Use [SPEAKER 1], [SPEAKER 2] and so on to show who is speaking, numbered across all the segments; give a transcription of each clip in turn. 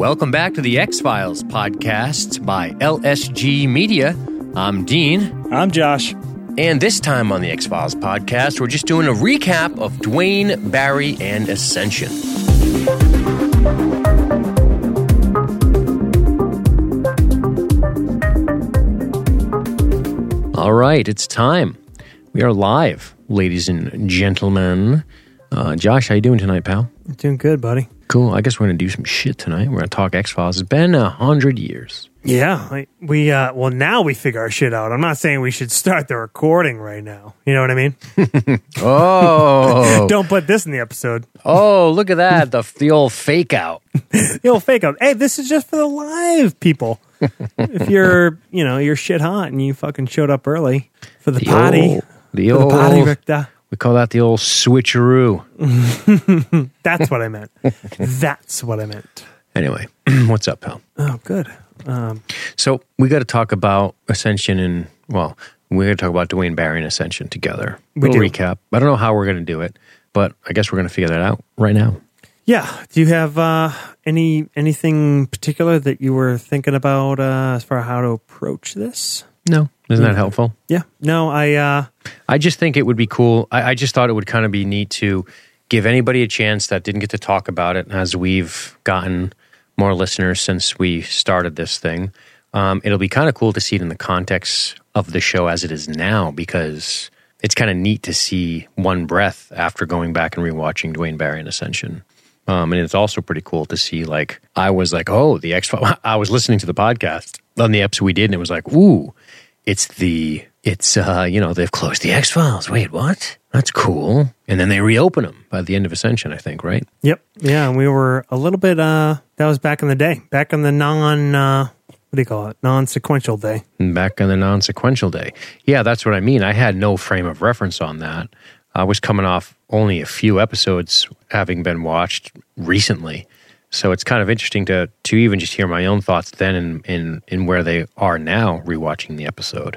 [SPEAKER 1] Welcome back to the X Files podcast by LSG Media. I'm Dean.
[SPEAKER 2] I'm Josh.
[SPEAKER 1] And this time on the X Files podcast, we're just doing a recap of Duane, Barry, and Ascension. All right, it's time. We are live, ladies and gentlemen. Uh, Josh, how you doing tonight, pal?
[SPEAKER 2] Doing good, buddy.
[SPEAKER 1] Cool. I guess we're going to do some shit tonight. We're going to talk X Files. It's been a hundred years.
[SPEAKER 2] Yeah, like, we uh well now we figure our shit out. I'm not saying we should start the recording right now. You know what I mean?
[SPEAKER 1] Oh,
[SPEAKER 2] Don't put this in the episode.
[SPEAKER 1] oh, look at that. The, the old fake out.
[SPEAKER 2] The old fake out. Hey, this is just for the live people. if you're, you know, you're shit hot and you fucking showed up early for the,
[SPEAKER 1] The
[SPEAKER 2] party,
[SPEAKER 1] old, the
[SPEAKER 2] for the
[SPEAKER 1] old,
[SPEAKER 2] party, Richter.
[SPEAKER 1] We call that the old switcheroo.
[SPEAKER 2] That's what I meant. That's what I meant.
[SPEAKER 1] Anyway, what's up, pal?
[SPEAKER 2] Oh, good. Um,
[SPEAKER 1] So we got to talk about Ascension and, well, we're going to talk about Duane Barry and Ascension together.
[SPEAKER 2] We
[SPEAKER 1] Little
[SPEAKER 2] do.
[SPEAKER 1] recap. I don't know how we're going to do it, but I guess we're going to figure that out right now.
[SPEAKER 2] yeah. Do you have uh, any anything particular that you were thinking about uh, as far as how to approach this?
[SPEAKER 1] No. Isn't that helpful?
[SPEAKER 2] Yeah. No, I. uh
[SPEAKER 1] I just think it would be cool. I, I just thought it would kind of be neat to give anybody a chance that didn't get to talk about it as we've gotten more listeners since we started this thing. Um, it'll be kind of cool to see it in the context of the show as it is now because it's kind of neat to see one breath after going back and rewatching Duane Barry and Ascension. Um, and it's also pretty cool to see, like, I was like, oh, the X Files. I was listening to the podcast on the episode we did, and it was like, ooh, it's the, it's, uh, you know, they've closed the X Files. Wait, what? That's cool. And then they reopen them by the end of Ascension, I think, right?
[SPEAKER 2] Yep. Yeah, and we were a little bit uh that was back in the day. Back in the non uh what do you call it? Non sequential day.
[SPEAKER 1] Back in the non sequential day. Yeah, that's what I mean. I had no frame of reference on that. I was coming off only a few episodes having been watched recently. So it's kind of interesting to to even just hear my own thoughts then in in, in where they are now rewatching the episode.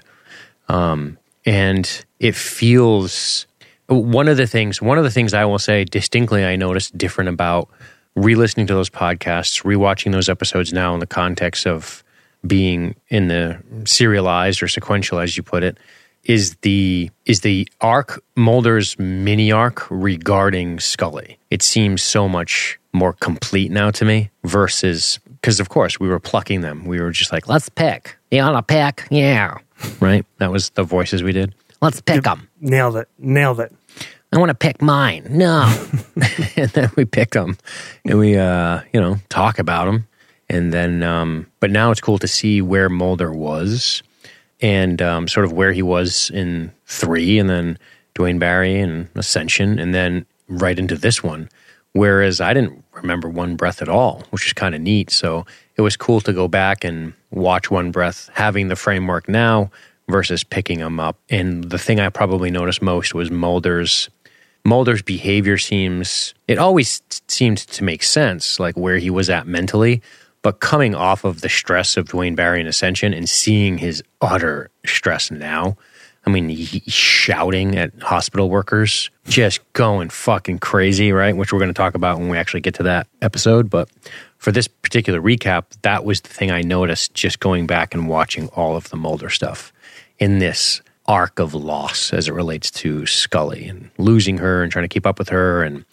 [SPEAKER 1] Um, and it feels one of the things one of the things I will say distinctly I noticed different about re-listening to those podcasts, rewatching those episodes now in the context of being in the serialized or sequential, as you put it, is the is the arc Mulder's mini arc regarding Scully. It seems so much more complete now to me versus because of course we were plucking them. We were just like, let's pick. You want to pick? Yeah, right. That was the voices we did. Let's pick them.
[SPEAKER 2] Nailed it. Nailed it.
[SPEAKER 1] I want to pick mine. No. and then we pick them and we, uh, you know, talk about them. And then, um, but now it's cool to see where Mulder was and um, sort of where he was in three and then Duane Barry and Ascension and then right into this one. Whereas I didn't remember One Breath at all, which is kind of neat. So it was cool to go back and watch One Breath, having the framework now versus picking them up. And the thing I probably noticed most was Mulder's Mulder's behavior seems it always seemed to make sense, like where he was at mentally. But coming off of the stress of Duane Barry and Ascension and seeing his utter stress now, I mean, he, shouting at hospital workers, just going fucking crazy, right? Which we're going to talk about when we actually get to that episode. But for this particular recap, that was the thing I noticed just going back and watching all of the Mulder stuff in this arc of loss as it relates to Scully and losing her and trying to keep up with her and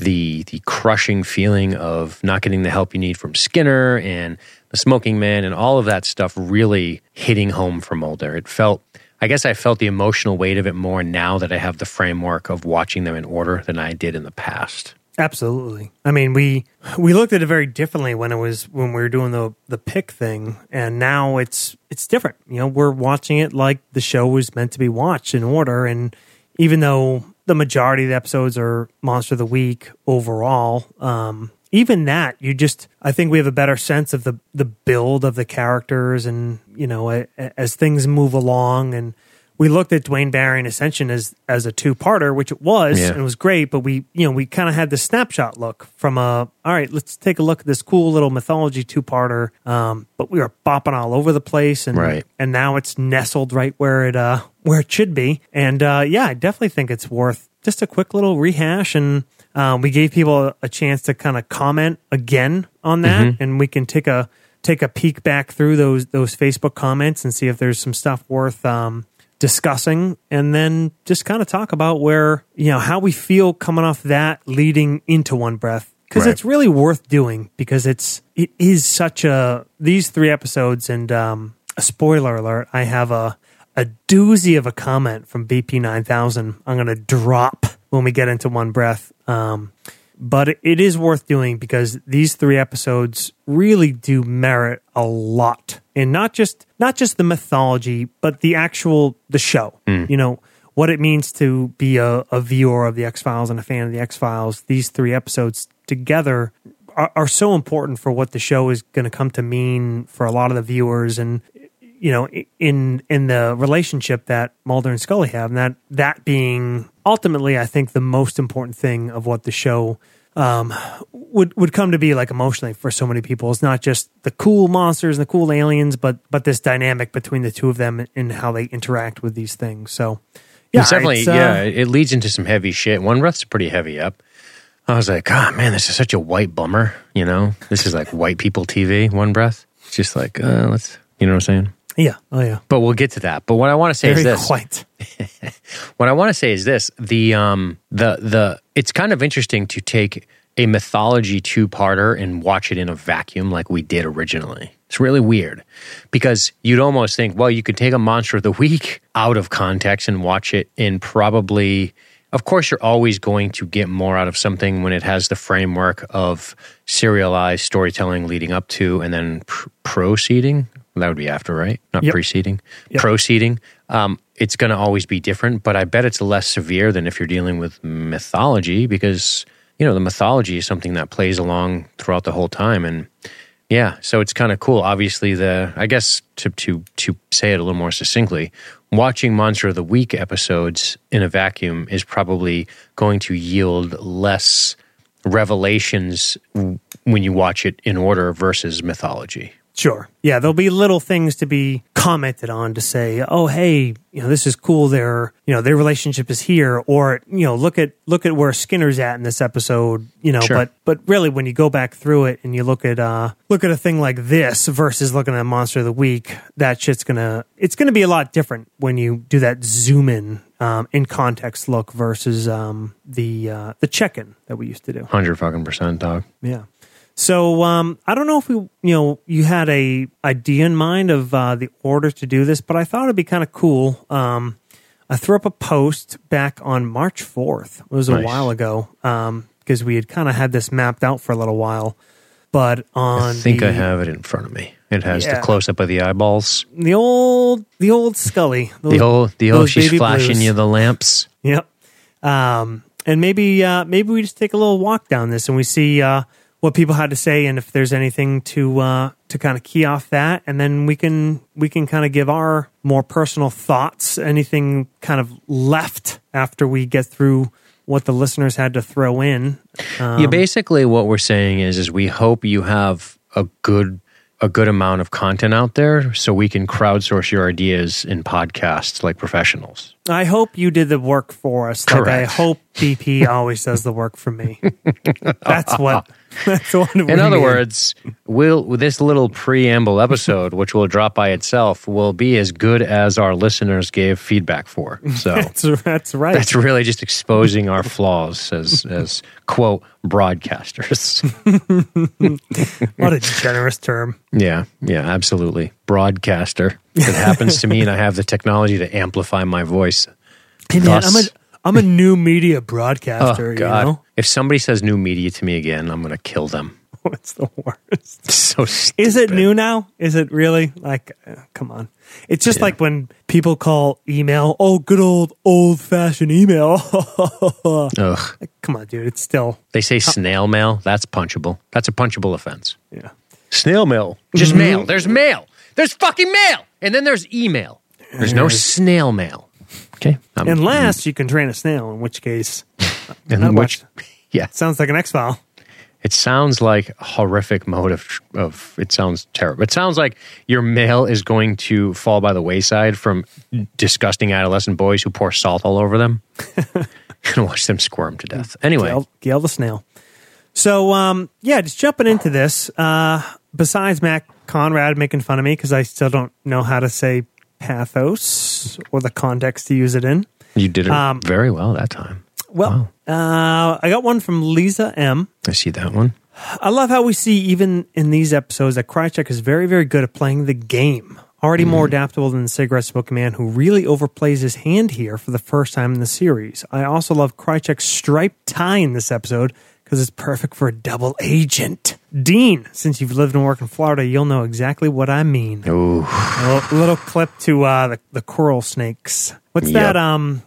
[SPEAKER 1] the the crushing feeling of not getting the help you need from Skinner and the smoking man and all of that stuff really hitting home for Mulder. It felt I guess I felt the emotional weight of it more now that I have the framework of watching them in order than I did in the past.
[SPEAKER 2] Absolutely. I mean, we we looked at it very differently when it was when we were doing the the pick thing, and now it's it's different. You know, we're watching it like the show was meant to be watched in order, and even though the majority of the episodes are monster of the week overall, um, even that you just I think we have a better sense of the the build of the characters, and you know, a, a- as things move along and we looked at Duane Barry and Ascension as as a two parter, which it was,
[SPEAKER 1] Yeah.
[SPEAKER 2] and it was great. But we, you know, we kind of had the snapshot look from a. All right, let's take a look at this cool little mythology two parter. Um, but we were bopping all over the place, and
[SPEAKER 1] Right.
[SPEAKER 2] and now it's nestled right where it uh where it should be. And uh, yeah, I definitely think it's worth just a quick little rehash and. Um, we gave people a chance to kind of comment again on that, and we can take a take a peek back through those those Facebook comments and see if there's some stuff worth um, discussing, and then just kind of talk about where you know how we feel coming off that leading into one breath because
[SPEAKER 1] Right.
[SPEAKER 2] it's really worth doing because it's it is such a these three episodes and um, a spoiler alert I have a a doozy of a comment from BP nine thousand. I'm gonna drop when we get into one breath. Um, but it- is worth doing because these three episodes really do merit a lot. And not just not just the mythology but the actual the show. You know what it means to be a, a viewer of the x-files and a fan of the x-files. These three episodes together are, are so important for what the show is going to come to mean for a lot of the viewers. And you know in in the relationship that Mulder and Scully have and that that being ultimately I think the most important thing of what the show um, would would come to be like emotionally for so many people. It's not just the cool monsters and the cool aliens, but but this dynamic between the two of them and how they interact with these things. So yeah,
[SPEAKER 1] it's definitely
[SPEAKER 2] it's, uh,
[SPEAKER 1] yeah. It leads into some heavy shit. One breath's pretty heavy up. I was like, oh man, this is such a white bummer. You know, this is like white people TV. One breath. It's just like uh, let's. You know what I'm saying?
[SPEAKER 2] Yeah, oh yeah,
[SPEAKER 1] But we'll get to that. But what I want to say
[SPEAKER 2] very
[SPEAKER 1] is this:
[SPEAKER 2] quite.
[SPEAKER 1] what I want to say is this: the um the the it's kind of interesting to take a mythology two parter and watch it in a vacuum like we did originally. It's really weird because you'd almost think, well, you could take a monster of the week out of context and watch it in probably. Of course, you're always going to get more out of something when it has the framework of serialized storytelling leading up to and then pr- proceeding. That would be after, right? Not
[SPEAKER 2] Yep.
[SPEAKER 1] preceding.
[SPEAKER 2] Yep.
[SPEAKER 1] Proceeding. Um, it's going to always be different, but I bet it's less severe than if you're dealing with mythology because, you know, the mythology is something that plays along throughout the whole time. And yeah, so it's kind of cool. Obviously, the, I guess to, to, to say it a little more succinctly, watching Monster of the Week episodes in a vacuum is probably going to yield less revelations when you watch it in order versus mythology.
[SPEAKER 2] Sure. Yeah, there'll be little things to be commented on to say, "Oh, hey, you know, this is cool. Their, you know, their relationship is here," or you know, look at look at where Skinner's at in this episode. You know,
[SPEAKER 1] Sure.
[SPEAKER 2] but but really, when you go back through it and you look at uh look at a thing like this versus looking at Monster of the Week, that shit's gonna it's gonna be a lot different when you do that zoom in um, in context look versus um, the uh, the check in that we used to do.
[SPEAKER 1] Hundred fucking percent, dog.
[SPEAKER 2] Yeah. So um, I don't know if we, you know, you had a idea in mind of uh, the order to do this, but I thought it'd be kind of cool. Um, I threw up a post back on March fourth. It was a
[SPEAKER 1] Nice.
[SPEAKER 2] while ago because we had kind of had this mapped out for a little while. But on
[SPEAKER 1] I think
[SPEAKER 2] the,
[SPEAKER 1] I have it in front of me. It has
[SPEAKER 2] Yeah.
[SPEAKER 1] the close up of the eyeballs.
[SPEAKER 2] the old the old Scully,
[SPEAKER 1] The old, the old, she's flashing
[SPEAKER 2] blues.
[SPEAKER 1] you the lamps.
[SPEAKER 2] Yep. Um, and maybe uh, maybe we just take a little walk down this and we see uh, what people had to say and if there's anything to uh, to kind of key off that, and then we can we can kind of give our more personal thoughts. Anything kind of left after we get through what the listeners had to throw in. Um,
[SPEAKER 1] yeah, basically, what we're saying is, is we hope you have a good a good amount of content out there, so we can crowdsource your ideas in podcasts like professionals.
[SPEAKER 2] I hope you did the work for us. Like I hope BP always does the work for me. That's what. That's what. we
[SPEAKER 1] In other
[SPEAKER 2] need.
[SPEAKER 1] words, will this little preamble episode, which will drop by itself, will be as good as our listeners gave feedback for. So.
[SPEAKER 2] that's, that's right.
[SPEAKER 1] That's really just exposing our flaws as as quote broadcasters.
[SPEAKER 2] what a generous term.
[SPEAKER 1] yeah, yeah, absolutely. Broadcaster. It happens to me, and I have the technology to amplify my voice.
[SPEAKER 2] Hey man, I'm a
[SPEAKER 1] Thus-
[SPEAKER 2] I'm a new media
[SPEAKER 1] Oh
[SPEAKER 2] broadcaster.
[SPEAKER 1] God!
[SPEAKER 2] You know,
[SPEAKER 1] If somebody says new media to me again, I'm gonna kill them.
[SPEAKER 2] What's the worst.
[SPEAKER 1] So
[SPEAKER 2] Is it new now? Is it really? Like, uh, come on. It's just like when people call email, oh, good old old fashioned email.
[SPEAKER 1] Ugh.
[SPEAKER 2] come on, dude. It's still
[SPEAKER 1] They say snail mail. That's punchable. That's a punchable offense.
[SPEAKER 2] yeah.
[SPEAKER 1] Snail mail. Just mail. There's mail. There's fucking mail. And then there's email. There's no snail mail. Okay. Um,
[SPEAKER 2] Unless you can train a snail, in which case,
[SPEAKER 1] and
[SPEAKER 2] not
[SPEAKER 1] which, yeah,
[SPEAKER 2] sounds like an X file.
[SPEAKER 1] it sounds like horrific mode of, of, it sounds terrible. It sounds like your male is going to fall by the wayside from disgusting adolescent boys who pour salt all over them and watch them squirm to death. Anyway,
[SPEAKER 2] Gail, Gail the snail. So, um, yeah, just jumping into this. Uh, besides Mac Conrad making fun of me because I still don't know how to say pathos or the context to use it in.
[SPEAKER 1] you did it
[SPEAKER 2] Um,
[SPEAKER 1] very well that time.
[SPEAKER 2] Well, uh, I got one from Lisa M.
[SPEAKER 1] I see that one.
[SPEAKER 2] I love how we see even in these episodes that Krychek is very, very good at playing the game. Already more adaptable than the cigarette smoking man, who really overplays his hand here for the first time in the series. I also love Krychek's striped tie in this episode because it's perfect for a double agent. Dean, since you've lived and worked in Florida, you'll know exactly what I mean.
[SPEAKER 1] Ooh,
[SPEAKER 2] A little, little clip to uh, the the coral snakes. What's
[SPEAKER 1] Yep.
[SPEAKER 2] that? Um,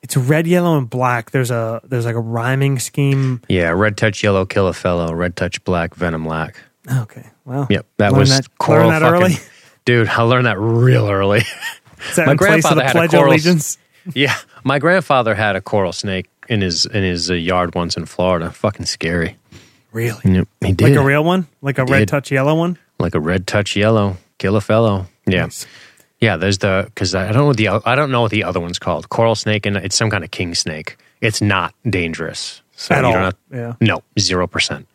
[SPEAKER 2] it's red, yellow, and black. There's a there's like a rhyming scheme.
[SPEAKER 1] yeah. Red touch yellow, kill a fellow. Red touch black, venom lack.
[SPEAKER 2] Okay, well,
[SPEAKER 1] Yep, that was
[SPEAKER 2] that,
[SPEAKER 1] coral.
[SPEAKER 2] that
[SPEAKER 1] fucking,
[SPEAKER 2] early.
[SPEAKER 1] Dude, I learned that real early.
[SPEAKER 2] Is that
[SPEAKER 1] My
[SPEAKER 2] in place of
[SPEAKER 1] grandfather
[SPEAKER 2] the
[SPEAKER 1] had a coral-
[SPEAKER 2] Allegiance?
[SPEAKER 1] yeah, my grandfather had a coral snake in his in his uh, yard once in Florida. Fucking scary.
[SPEAKER 2] Really?
[SPEAKER 1] Yep, he did.
[SPEAKER 2] Like a real one? Like a red
[SPEAKER 1] did.
[SPEAKER 2] touch yellow one?
[SPEAKER 1] like a red touch yellow, kill a fellow. Yeah,
[SPEAKER 2] Nice.
[SPEAKER 1] yeah. There's the because I don't know what the I don't know what the other one's called. Coral snake and it's some kind of king snake. It's not dangerous so
[SPEAKER 2] At all,
[SPEAKER 1] have-
[SPEAKER 2] yeah.
[SPEAKER 1] No, zero percent.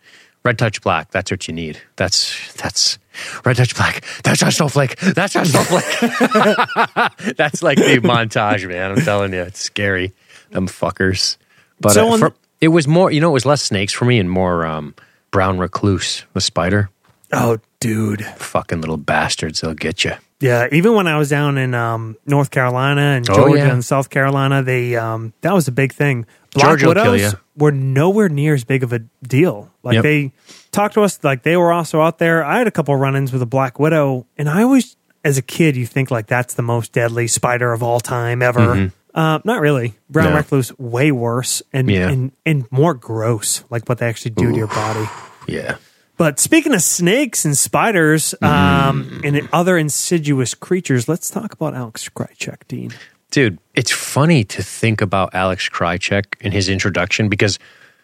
[SPEAKER 1] Red touch black. That's what you need. That's that's red touch black. That's our snowflake. That's our snowflake. that's like the montage, man. I'm telling you, it's scary. Them fuckers. But
[SPEAKER 2] So
[SPEAKER 1] uh, for- it was more. You know, it was less snakes for me and more um, brown recluse, the spider.
[SPEAKER 2] Oh, dude.
[SPEAKER 1] Fucking little bastards. They'll get you.
[SPEAKER 2] Yeah, even when I was down in um, North Carolina and
[SPEAKER 1] Oh,
[SPEAKER 2] Georgia
[SPEAKER 1] yeah.
[SPEAKER 2] and South Carolina, they um, that was a big thing. Black
[SPEAKER 1] Georgia
[SPEAKER 2] widows were nowhere near as big of a deal. Like
[SPEAKER 1] Yep.
[SPEAKER 2] they talked to us like they were also out there. I had a couple run-ins with a black widow, and I always, as a kid, you think like that's the most deadly spider of all time ever. Uh, not really. Brown.
[SPEAKER 1] No.
[SPEAKER 2] recluse way worse and,
[SPEAKER 1] Yeah.
[SPEAKER 2] and and more gross. Like what they actually do to your body.
[SPEAKER 1] Yeah.
[SPEAKER 2] But speaking of snakes and spiders um, and other insidious creatures, let's talk about Alex Krychek, Dean.
[SPEAKER 1] Dude, it's funny to think about Alex Krychek in his introduction because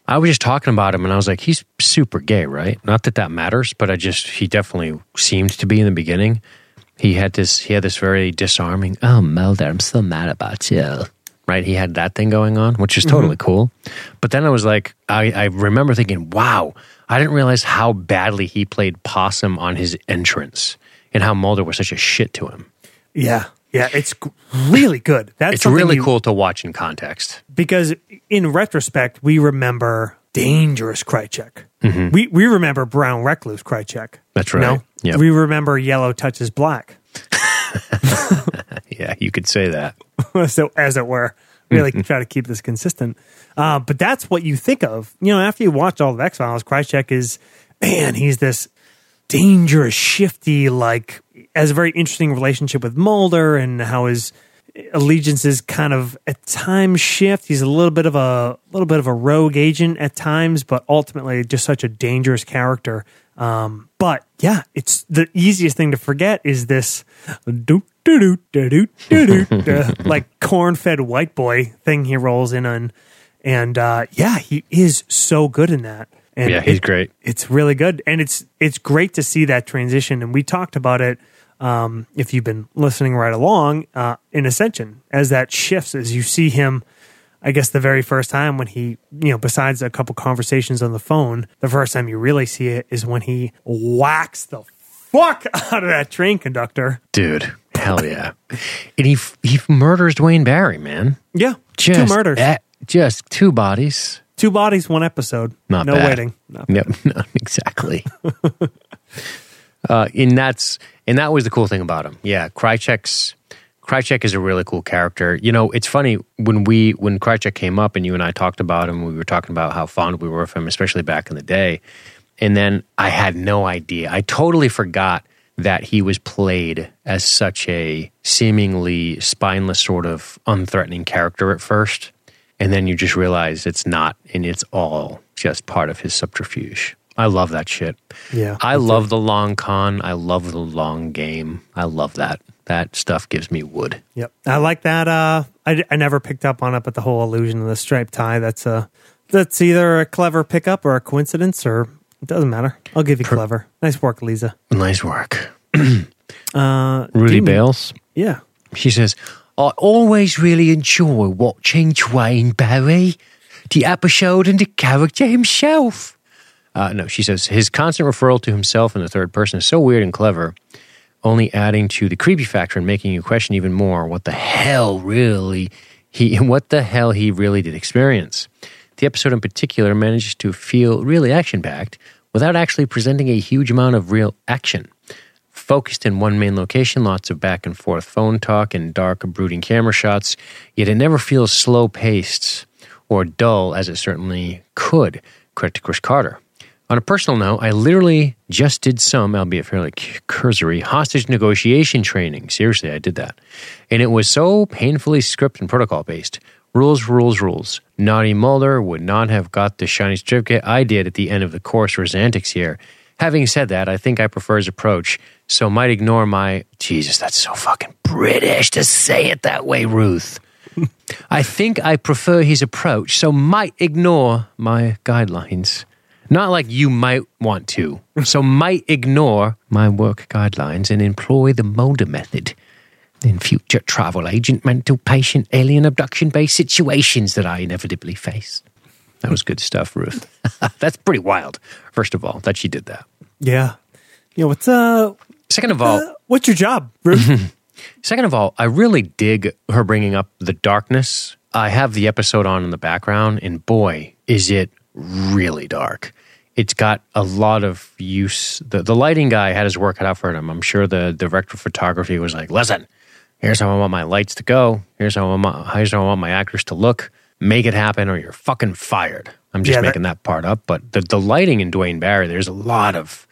[SPEAKER 1] I was just talking about him and I was like, he's super gay, right? Not that that matters, but I just, he definitely seemed to be in the beginning. He had this, he had this very disarming, oh, Mulder, I'm so mad about you. Right? He had that thing going on, which is totally cool. But then I was like, I, I remember thinking, wow, I didn't realize how badly he played possum on his entrance and how Mulder was such a shit to him.
[SPEAKER 2] Yeah. Yeah, it's really good. That's
[SPEAKER 1] It's really
[SPEAKER 2] you-
[SPEAKER 1] cool to watch in context.
[SPEAKER 2] because in retrospect, we remember dangerous Krychek. We we remember brown recluse Krychek.
[SPEAKER 1] Mm-hmm. That's right. Yep.
[SPEAKER 2] We remember yellow touches black.
[SPEAKER 1] Yeah, you could say that.
[SPEAKER 2] so as it were, really try to keep this consistent. Uh, but that's what you think of. You know, after you watch all of X Files, Krychek is man, he's this dangerous, shifty, like has a very interesting relationship with Mulder and how his allegiances kind of at times shift. He's a little bit of a little bit of a rogue agent at times, but ultimately just such a dangerous character. Um, but yeah, it's the easiest thing to forget is this do do do do do do like corn fed white boy thing he rolls in on, and uh, yeah, he is so good in that. And
[SPEAKER 1] Yeah, he's
[SPEAKER 2] it-
[SPEAKER 1] great.
[SPEAKER 2] It's really good, and it's it's great to see that transition. And we talked about it. Um, if you've been listening right along uh, in Ascension, as that shifts, as you see him, I guess the very first time when he, you know, besides a couple conversations on the phone, the first time you really see it is when he whacks the fuck out of that train conductor.
[SPEAKER 1] Dude, hell yeah. and he he murders Duane Barry, man.
[SPEAKER 2] Yeah,
[SPEAKER 1] Just
[SPEAKER 2] two murders,
[SPEAKER 1] eh, just two bodies.
[SPEAKER 2] two bodies, one episode.
[SPEAKER 1] Not
[SPEAKER 2] no
[SPEAKER 1] bad.
[SPEAKER 2] waiting. Not
[SPEAKER 1] Yep, no, exactly. uh, and that's and that was the cool thing about him. Yeah, Krychek's Krychek is a really cool character. You know, it's funny when we when Krychek came up and you and I talked about him. We were talking about how fond we were of him, especially back in the day. And then I had no idea. I totally forgot that he was played as such a seemingly spineless, sort of unthreatening character at first. And then you just realize it's not, and it's all just part of his subterfuge. I love that shit.
[SPEAKER 2] Yeah,
[SPEAKER 1] I love the long con. I love the long game. I love that. That stuff gives me wood.
[SPEAKER 2] Yep. I like that. Uh, I, I never picked up on it, but the whole illusion of the striped tie, that's a, that's either a clever pickup or a coincidence or it doesn't matter. I'll give you clever. Nice work, Lisa.
[SPEAKER 1] Nice work.
[SPEAKER 2] Uh,
[SPEAKER 1] Rudy Bales.
[SPEAKER 2] Yeah.
[SPEAKER 1] She says, I always really enjoy watching Duane Barry, the episode and the character himself. Uh, no, she says, his constant referral to himself in the third person is so weird and clever, only adding to the creepy factor and making you question even more what the hell really he, what the hell he really did experience. The episode in particular manages to feel really action packed without actually presenting a huge amount of real action focused in one main location, lots of back and forth phone talk and dark, brooding camera shots, yet it never feels slow paced or dull as it certainly could, credit to Chris Carter. On a personal note, I literally just did some, albeit fairly cursory, hostage negotiation training. Seriously, I did that. And it was so painfully script and protocol based. Rules, rules, rules. Naughty Mulder would not have got the shiny certificate I did at the end of the course for his antics here. Having said that, I think I prefer his approach, so might ignore my. Jesus, that's so fucking British to say it that way, Ruth. I think I prefer his approach, so might ignore my guidelines. Not like you might want to. So might ignore my work guidelines and employ the Mulder method in future travel agent, mental patient, alien abduction based situations that I inevitably face. That was good stuff, Ruth. That's pretty wild, first of all, that she did that.
[SPEAKER 2] Yeah. You know, what's, uh,
[SPEAKER 1] Second of all,
[SPEAKER 2] uh, what's your job, Ruth?
[SPEAKER 1] Second of all, I really dig her bringing up the darkness. I have the episode on in the background, and boy, is it really dark. It's got a lot of use. The, the lighting guy had his work cut out for him. I'm sure the director of photography was like, listen, here's how I want my lights to go. Here's how I want, here's how I want my actors to look. Make it happen or you're fucking fired. I'm just
[SPEAKER 2] Yeah, that-
[SPEAKER 1] making that part up. But the, the lighting in Duane Barry, there's a lot of,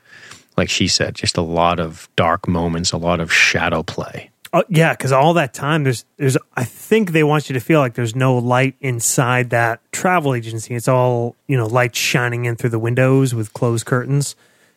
[SPEAKER 1] like she said, just a lot of dark moments, a lot of shadow play.
[SPEAKER 2] Oh, yeah, because all that time there's there's I think they want you to feel like there's no light inside that travel agency. It's all you know, light shining in through the windows with closed curtains,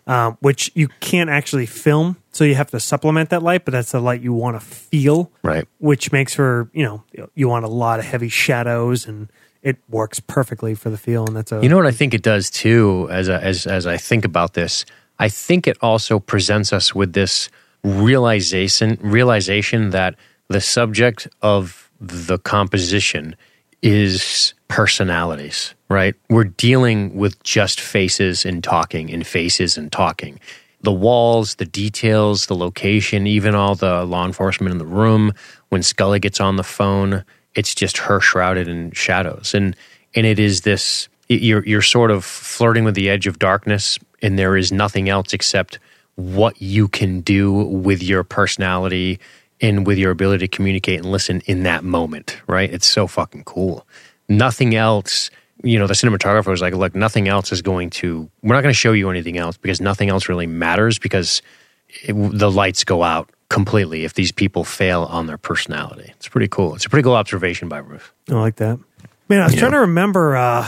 [SPEAKER 2] um, which you can't actually film. So you have to supplement that light, but that's the light you want to feel,
[SPEAKER 1] Right.
[SPEAKER 2] which makes for you know you want a lot of heavy shadows and it works perfectly for the feel. And that's a
[SPEAKER 1] You know what I think it does too, as a, as as I think about this. I think it also presents us with this realization realization that the subject of the composition is personalities. Right? We're dealing with just faces and talking, and faces and talking. The walls, the details, the location, even all the law enforcement in the room. When Scully gets on the phone, it's just her shrouded in shadows and and it is this you're you're sort of flirting with the edge of darkness and there is nothing else except what you can do with your personality and with your ability to communicate and listen in that moment right it's so fucking cool nothing else you know the cinematographer was like look nothing else is going to we're not going to show you anything else because nothing else really matters because it, the lights go out completely if these people fail on their personality. It's pretty cool. It's a pretty cool observation by Ruth.
[SPEAKER 2] I like that. Man, I was
[SPEAKER 1] Yeah.
[SPEAKER 2] trying to remember uh,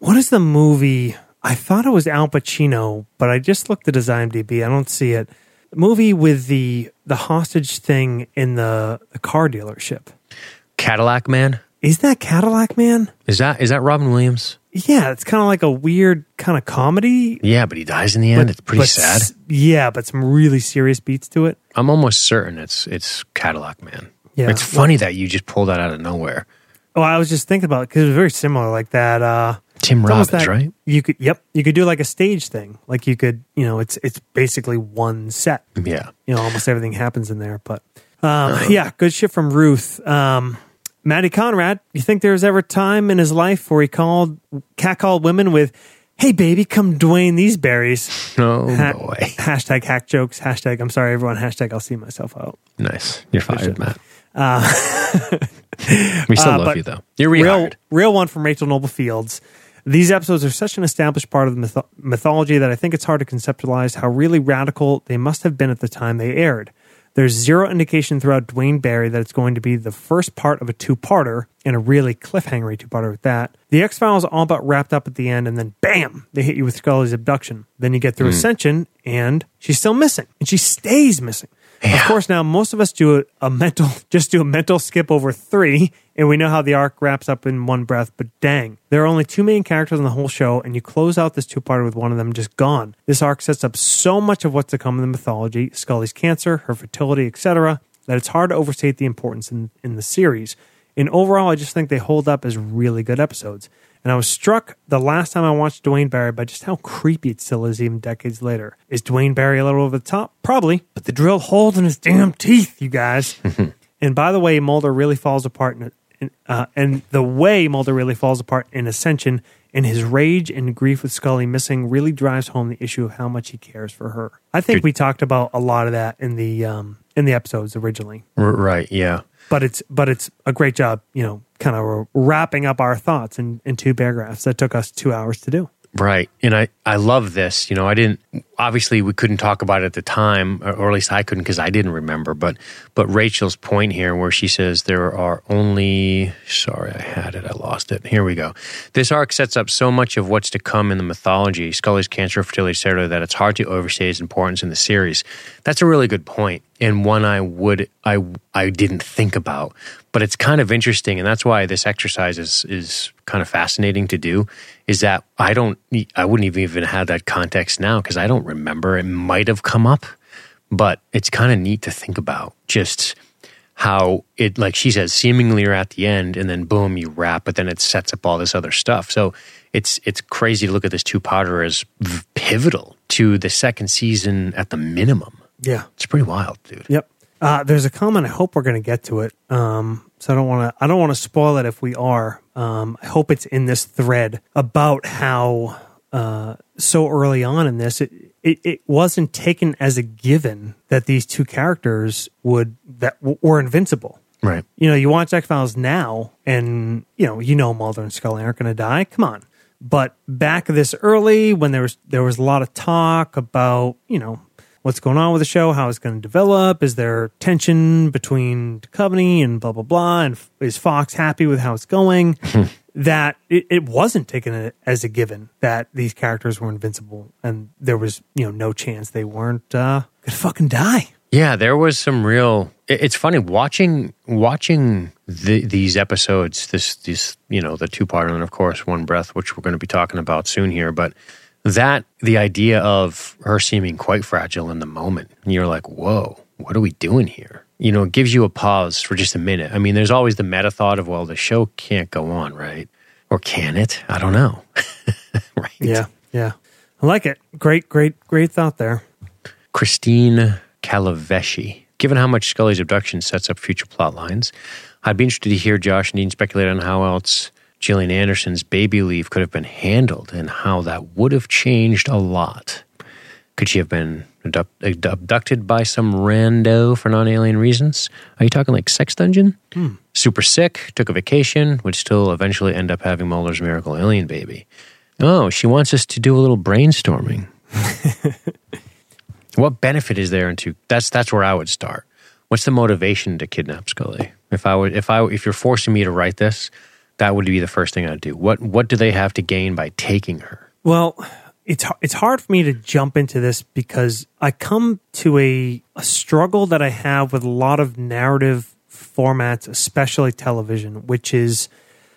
[SPEAKER 2] what is the movie? I thought it was Al Pacino, but I just looked at his IMDb. I don't see it. The movie with the the hostage thing in the, the car dealership.
[SPEAKER 1] Cadillac Man.
[SPEAKER 2] Is that Cadillac Man?
[SPEAKER 1] Is that is that Robin Williams?
[SPEAKER 2] Yeah, it's kind of like a weird kind of comedy.
[SPEAKER 1] Yeah, but he dies in the end. it's pretty
[SPEAKER 2] but
[SPEAKER 1] sad.
[SPEAKER 2] Yeah, but some really serious beats to it.
[SPEAKER 1] I'm almost certain it's it's Cadillac Man.
[SPEAKER 2] Yeah.
[SPEAKER 1] It's funny that you just pulled that out of nowhere.
[SPEAKER 2] Oh, I was just thinking about it because it was very similar, like that. Uh,
[SPEAKER 1] Tim Robbins,
[SPEAKER 2] that-
[SPEAKER 1] right?
[SPEAKER 2] You could, yep, you could do like a stage thing. Like you could, you know, it's it's basically one set.
[SPEAKER 1] Yeah.
[SPEAKER 2] you know, almost everything happens in there. But um, yeah, good shit from Ruth. Um, Matty Conrad, you think there was ever time in his life where he called catcalled women with, "Hey baby, come Dwayne these berries."
[SPEAKER 1] Oh
[SPEAKER 2] Ha-
[SPEAKER 1] boy.
[SPEAKER 2] hashtag hack jokes. Hashtag I'm sorry everyone. Hashtag I'll see myself out.
[SPEAKER 1] Nice. You're fired,
[SPEAKER 2] shit.
[SPEAKER 1] Matt. we still
[SPEAKER 2] uh,
[SPEAKER 1] love you though. You're
[SPEAKER 2] Real, real one from Rachel Noble Fields. These episodes are such an established part of the mytho- mythology that I think it's hard to conceptualize how really radical they must have been at the time they aired. There's zero indication throughout Duane Barry that it's going to be the first part of a two parter, and a really cliffhangery two parter at that. The X Files all but wrapped up at the end, and then bam, they hit you with Scully's abduction. Then you get through hmm. Ascension, and she's still missing, and she stays missing. Of course, now most of us do a, a mental, just do a mental skip over three, and we know how the arc wraps up in one breath. But dang, there are only two main characters in the whole show, and you close out this two-parter with one of them just gone. This arc sets up so much of what's to come in the mythology: Scully's cancer, her fertility, etc. That it's hard to overstate the importance in in the series. And overall, I just think they hold up as really good episodes. And I was struck the last time I watched Duane Barry by just how creepy it still is, even decades later. Is Duane Barry a little over the top? Probably, but the drill holes in his damn teeth, you guys. and by the way, Mulder really falls apart, in, in, uh, and the way Mulder really falls apart in Ascension, and his rage and grief with Scully missing really drives home the issue of how much he cares for her. I think
[SPEAKER 1] Good.
[SPEAKER 2] we talked about a lot of that in the um, in the episodes originally
[SPEAKER 1] R- right. Yeah.
[SPEAKER 2] But it's but it's a great job, you know, kind of wrapping up our thoughts in, in two paragraphs that took us two hours to do.
[SPEAKER 1] Right. And I, I love this. You know, I didn't, obviously, we couldn't talk about it at the time, or, or at least I couldn't because I didn't remember. But, but Rachel's point here, where she says there are only, sorry, I had it, I lost it. Here we go. This arc sets up so much of what's to come in the mythology, Scully's cancer, fertility, etc., that it's hard to overstate its importance in the series. That's a really good point, and one I would, I, I didn't think about. But it's kind of interesting, and that's why this exercise is is kind of fascinating to do. Is that I don't, I wouldn't even even have that context now because I don't remember. It might have come up, but it's kind of neat to think about just how it, like she says, seemingly you're at the end, and then boom, you wrap, but then it sets up all this other stuff. So it's it's crazy to look at this two potter as v- pivotal to the second season at the minimum.
[SPEAKER 2] Yeah.
[SPEAKER 1] It's pretty wild, dude.
[SPEAKER 2] Yep. Uh, there's a comment. I hope we're going to get to it. Um, so I don't want to. I don't want to spoil it if we are. Um, I hope it's in this thread about how uh, so early on in this, it, it it wasn't taken as a given that these two characters would that w- were invincible.
[SPEAKER 1] Right.
[SPEAKER 2] you know, you watch X Files now, and you know, you know Mulder and Scully aren't going to die. Come on. But back this early, when there was there was a lot of talk about you know what's going on with the show, how it's going to develop, is there tension between Duchovny and blah blah blah, and is Fox happy with how it's going? that it, it wasn't taken as a given that these characters were invincible, and there was you know no chance they weren't uh, gonna fucking die.
[SPEAKER 1] Yeah, there was some real. it- It's funny watching watching the, these episodes. This these you know the two part and of course one breath, which we're going to be talking about soon here. But that the idea of her seeming quite fragile in the moment, and you're like, whoa, what are we doing here? You know, it gives you a pause for just a minute. I mean, there's always the meta thought of, well, the show can't go on, right? Or can it? I don't know. right?
[SPEAKER 2] Yeah, yeah, I like it. Great, great, great thought there.
[SPEAKER 1] Christine Calaveshi. Given how much Scully's abduction sets up future plot lines, I'd be interested to hear Josh and Dean speculate on how else Gillian Anderson's baby leave could have been handled and how that would have changed a lot. Could she have been abduct- abducted by some rando for non alien reasons? Are you talking like sex dungeon? Hmm. Super sick, took a vacation, would still eventually end up having Mulder's miracle alien baby. Oh, she wants us to do a little brainstorming. What benefit is there into that's that's where I would start. What's the motivation to kidnap Scully? If I would if I if you're forcing me to write this, that would be the first thing I'd do. What what do they have to gain by taking her?
[SPEAKER 2] Well, it's it's hard for me to jump into this because I come to a a struggle that I have with a lot of narrative formats, especially television, which is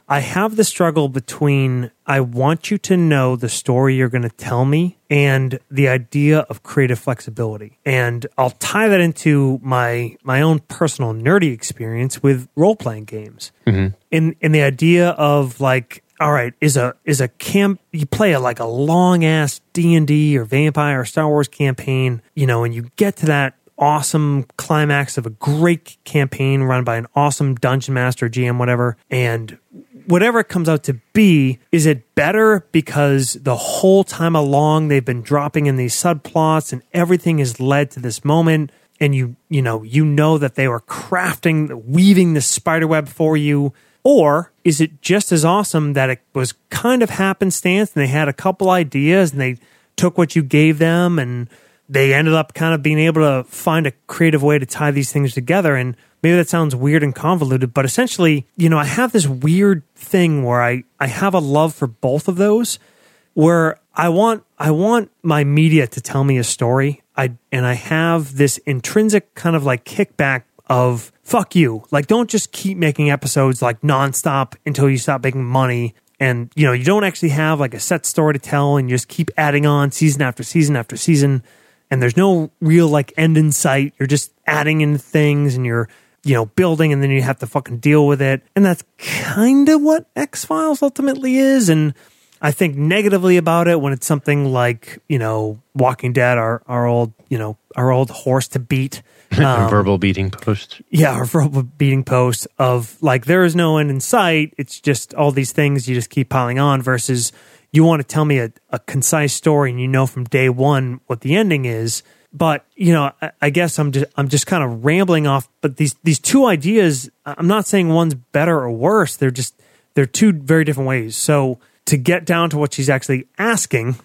[SPEAKER 2] I have the struggle between I want you to know the story you're going to tell me and the idea of creative flexibility. And I'll tie that into my my own personal nerdy experience with role playing games. Mm-hmm. In in the idea of like all right, is a is a camp you play a like a long ass D and D or vampire or Star Wars campaign, you know, and you get to that awesome climax of a great campaign run by an awesome dungeon master, GM, whatever, and whatever it comes out to be, is it better because the whole time along they've been dropping in these subplots and everything has led to this moment and you you know you know that they were crafting weaving the spider web for you? Or is it just as awesome that it was kind of happenstance and they had a couple ideas and they took what you gave them and they ended up kind of being able to find a creative way to tie these things together? And maybe that sounds weird and convoluted but essentially you know i have this weird thing where i i have a love for both of those where i want i want my media to tell me a story I and I have this intrinsic kind of like kickback of fuck you. Like don't just keep making episodes like nonstop until you stop making money. And you know, you don't actually have like a set story to tell and you just keep adding on season after season after season. And there's no real like end in sight. You're just adding in things and you're, you know, building and then you have to fucking deal with it. And that's kind of what X Files ultimately is. And I think negatively about it when it's something like, you know, Walking Dead, our, our old, you know, our old horse to beat.
[SPEAKER 1] Um, verbal beating post.
[SPEAKER 2] Yeah, our verbal beating post of like, there is no end in sight. It's just all these things you just keep piling on versus you want to tell me a, a concise story and you know from day one what the ending is. But, you know, I, I guess I'm just, I'm just kind of rambling off, but these, these two ideas, I'm not saying one's better or worse. They're just, they're two very different ways. So, to get down to what she's actually asking,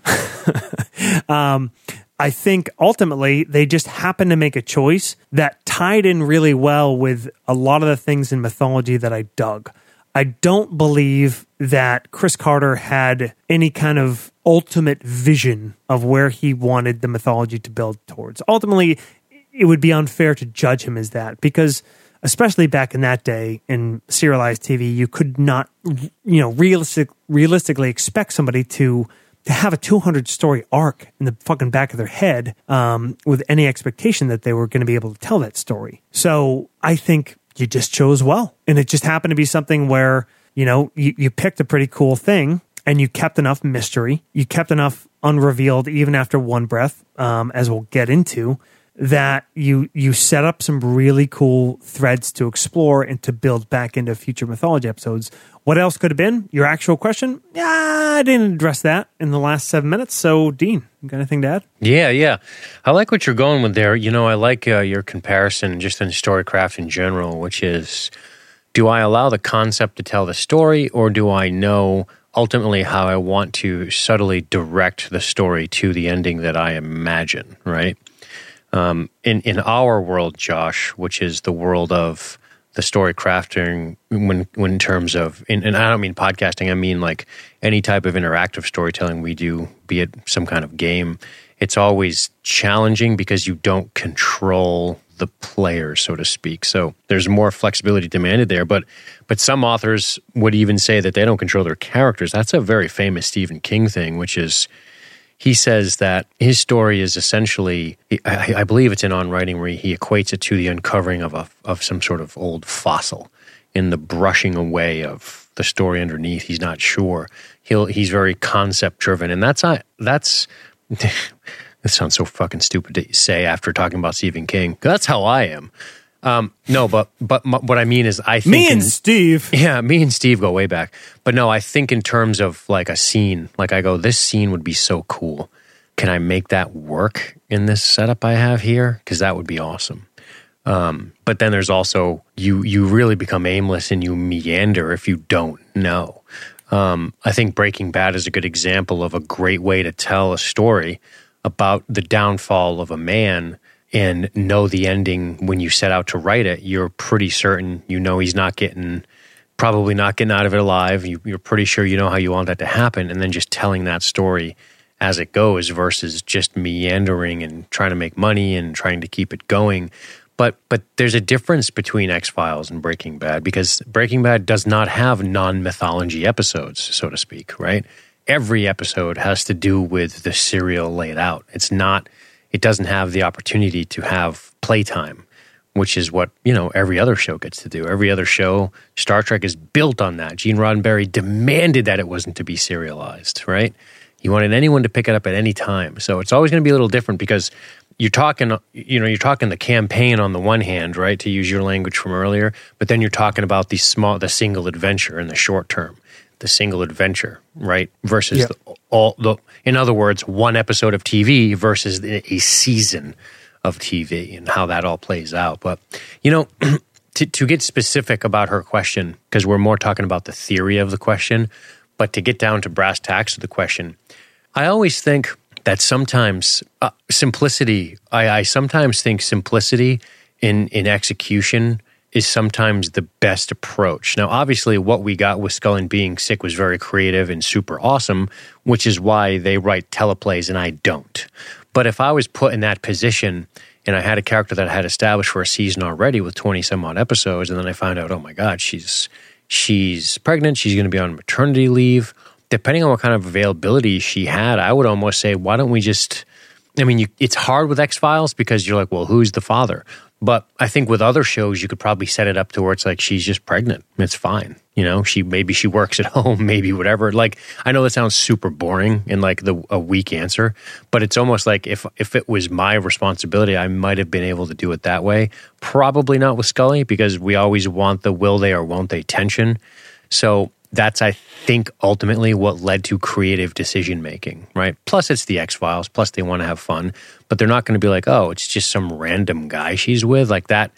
[SPEAKER 2] um, I think ultimately they just happened to make a choice that tied in really well with a lot of the things in mythology that I dug. I don't believe that Chris Carter had any kind of ultimate vision of where he wanted the mythology to build towards. Ultimately, it would be unfair to judge him as that because especially back in that day in serialized TV, you could not, you know, realistic, realistically expect somebody to to have a 200 story arc in the fucking back of their head um, with any expectation that they were going to be able to tell that story. So I think you just chose well, and it just happened to be something where you know you, you picked a pretty cool thing. And you kept enough mystery, you kept enough unrevealed even after one breath, um, as we'll get into, that you you set up some really cool threads to explore and to build back into future mythology episodes. What else could have been? Your actual question? Yeah, I didn't address that in the last seven minutes. So, Dean, you got anything to add?
[SPEAKER 1] Yeah, yeah. I like what you're going with there. You know, I like uh, your comparison just in storycraft in general, which is do I allow the concept to tell the story or do I know ultimately how I want to subtly direct the story to the ending that I imagine, right? Um, in in our world, Josh, which is the world of the story crafting, when when in terms of, and, and I don't mean podcasting, I mean like any type of interactive storytelling we do, be it some kind of game. It's always challenging because you don't control the player, so to speak. So there's more flexibility demanded there. But but some authors would even say that they don't control their characters. That's a very famous Stephen King thing, which is he says that his story is essentially, I, I, believe it's in On Writing, where he equates it to the uncovering of a, of some sort of old fossil in the brushing away of the story underneath. He's not sure. He'll he's very concept driven, and that's I that's. This sounds so fucking stupid to say after talking about Stephen King. That's how I am. Um, no, but but m- what I mean is, I think
[SPEAKER 2] me and
[SPEAKER 1] in,
[SPEAKER 2] Steve.
[SPEAKER 1] Yeah, me and Steve go way back. But no, I think in terms of like a scene, like I go, this scene would be so cool. Can I make that work in this setup I have here? Because that would be awesome. Um, but then there's also you you really become aimless and you meander if you don't know. Um, I think Breaking Bad is a good example of a great way to tell a story about the downfall of a man and know the ending when you set out to write it, you're pretty certain you know he's not getting, probably not getting out of it alive. You, are pretty sure you know how you want that to happen, and then just telling that story as it goes versus just meandering and trying to make money and trying to keep it going. But but there's a difference between X Files and Breaking Bad because Breaking Bad does not have non mythology episodes, so to speak, right? Every episode has to do with the serial laid out. It's not it doesn't have the opportunity to have playtime, which is what, you know, every other show gets to do. Every other show, Star Trek is built on that. Gene Roddenberry demanded that it wasn't to be serialized, right? He wanted anyone to pick it up at any time. So it's always going to be a little different because you're talking, you know, you're talking the campaign on the one hand, right, to use your language from earlier, but then you're talking about the small, the single adventure in the short term the single adventure, right? Versus the, all the, in other words, one episode of TV versus a season of TV and how that all plays out. But, you know, to, to get specific about her question, because we're more talking about the theory of the question, but to get down to brass tacks of the question, I always think that sometimes uh, simplicity, I, I sometimes think simplicity in, in execution is sometimes the best approach. Now, obviously, what we got with Scully being sick was very creative and super awesome, which is why they write teleplays and I don't. But if I was put in that position and I had a character that I had established for a season already with 20 some odd episodes, and then I found out, oh my God, she's she's pregnant, she's going to be on maternity leave. Depending on what kind of availability she had, I would almost say, why don't we just I mean, you, it's hard with X Files because you're like, well, who's the father? But I think with other shows, you could probably set it up to where it's like she's just pregnant. It's fine. You know, she maybe she works at home, maybe whatever. Like I know that sounds super boring and like the a weak answer, but it's almost like if if it was my responsibility, I might have been able to do it that way. Probably not with Scully because we always want the will they or won't they tension. So that's I think ultimately what led to creative decision making, right? Plus it's the X Files, plus they want to have fun, but they're not going to be like, "Oh, it's just some random guy she's with." Like that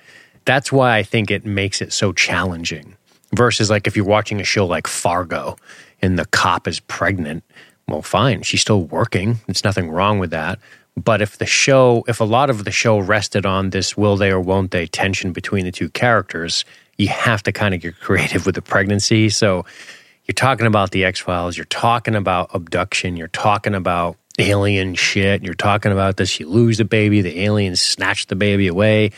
[SPEAKER 1] that's why I think it makes it so challenging. Versus like if you're watching a show like Fargo and the cop is pregnant, well fine, she's still working. There's nothing wrong with that. But if the show, if a lot of the show rested on this will they or won't they tension between the two characters, you have to kind of get creative with the pregnancy. So you're talking about the X Files, you're talking about abduction, you're talking about alien shit, you're talking about this. You lose the baby, the aliens snatch the baby away.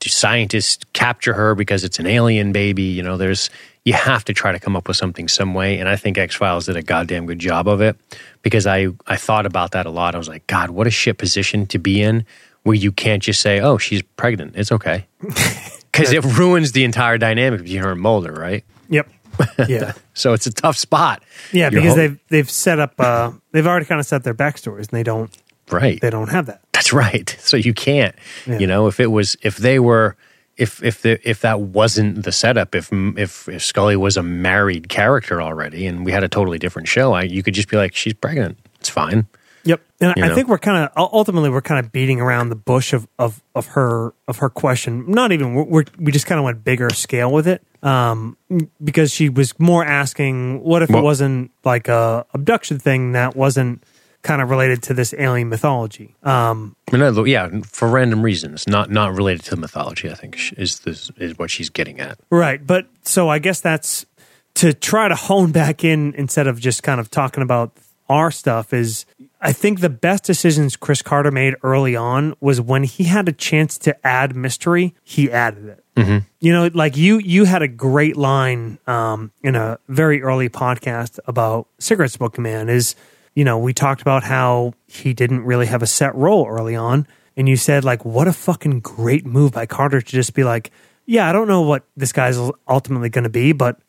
[SPEAKER 1] Do scientists capture her because it's an alien baby? You know, there's you have to try to come up with something some way. And I think X Files did a goddamn good job of it because I I thought about that a lot. I was like, God, what a shit position to be in where you can't just say, oh, she's pregnant. It's okay. because it ruins the entire dynamic between her and Mulder, right?
[SPEAKER 2] Yep. Yeah.
[SPEAKER 1] so it's a tough spot.
[SPEAKER 2] Yeah, because they've they've set up uh they've already kind of set their backstories and they don't
[SPEAKER 1] right
[SPEAKER 2] they don't have that.
[SPEAKER 1] That's right. So you can't. Yeah. You know, if it was if they were if if the if that wasn't the setup, if if if Scully was a married character already and we had a totally different show, I, you could just be like, she's pregnant. It's fine.
[SPEAKER 2] Yep, and I know? think we're kind of ultimately we're kind of beating around the bush of of of her of her question. Not even we're, we just kind of went bigger scale with it um, because she was more asking, what if well, it wasn't like a abduction thing that wasn't kind of related to this alien mythology? Um,
[SPEAKER 1] yeah, for random reasons, not not related to the mythology. I think is this is what she's getting at,
[SPEAKER 2] right? But so I guess that's to try to hone back in instead of just kind of talking about our stuff is I think the best decisions Chris Carter made early on was when he had a chance to add mystery, he added it. Mm-hmm. You know, like you, you had a great line um, in a very early podcast about Cigarette Smoking Man. Is you know we talked about how he didn't really have a set role early on, and you said like, what a fucking great move by Carter to just be like, yeah, I don't know what this guy's ultimately going to be, but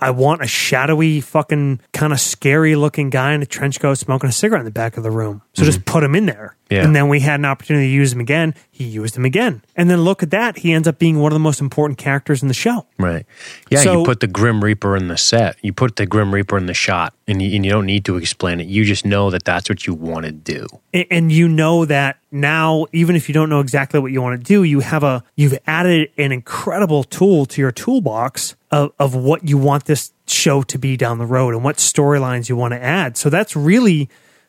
[SPEAKER 2] I want a shadowy, fucking kind of scary looking guy in a trench coat smoking a cigarette in the back of the room. So mm-hmm. just put him in there. Yeah. And then we had an opportunity to use him again. He used him again. And then look at that. He ends up being one of the most important characters in the show.
[SPEAKER 1] Right. Yeah. So, you put the Grim Reaper in the set, you put the Grim Reaper in the shot, and you, and you don't need to explain it. You just know that that's what you want to do.
[SPEAKER 2] And, and you know that now, even if you don't know exactly what you want to do, you have a, you've added an incredible tool to your toolbox of, of what you want this show to be down the road and what storylines you want to add. So that's really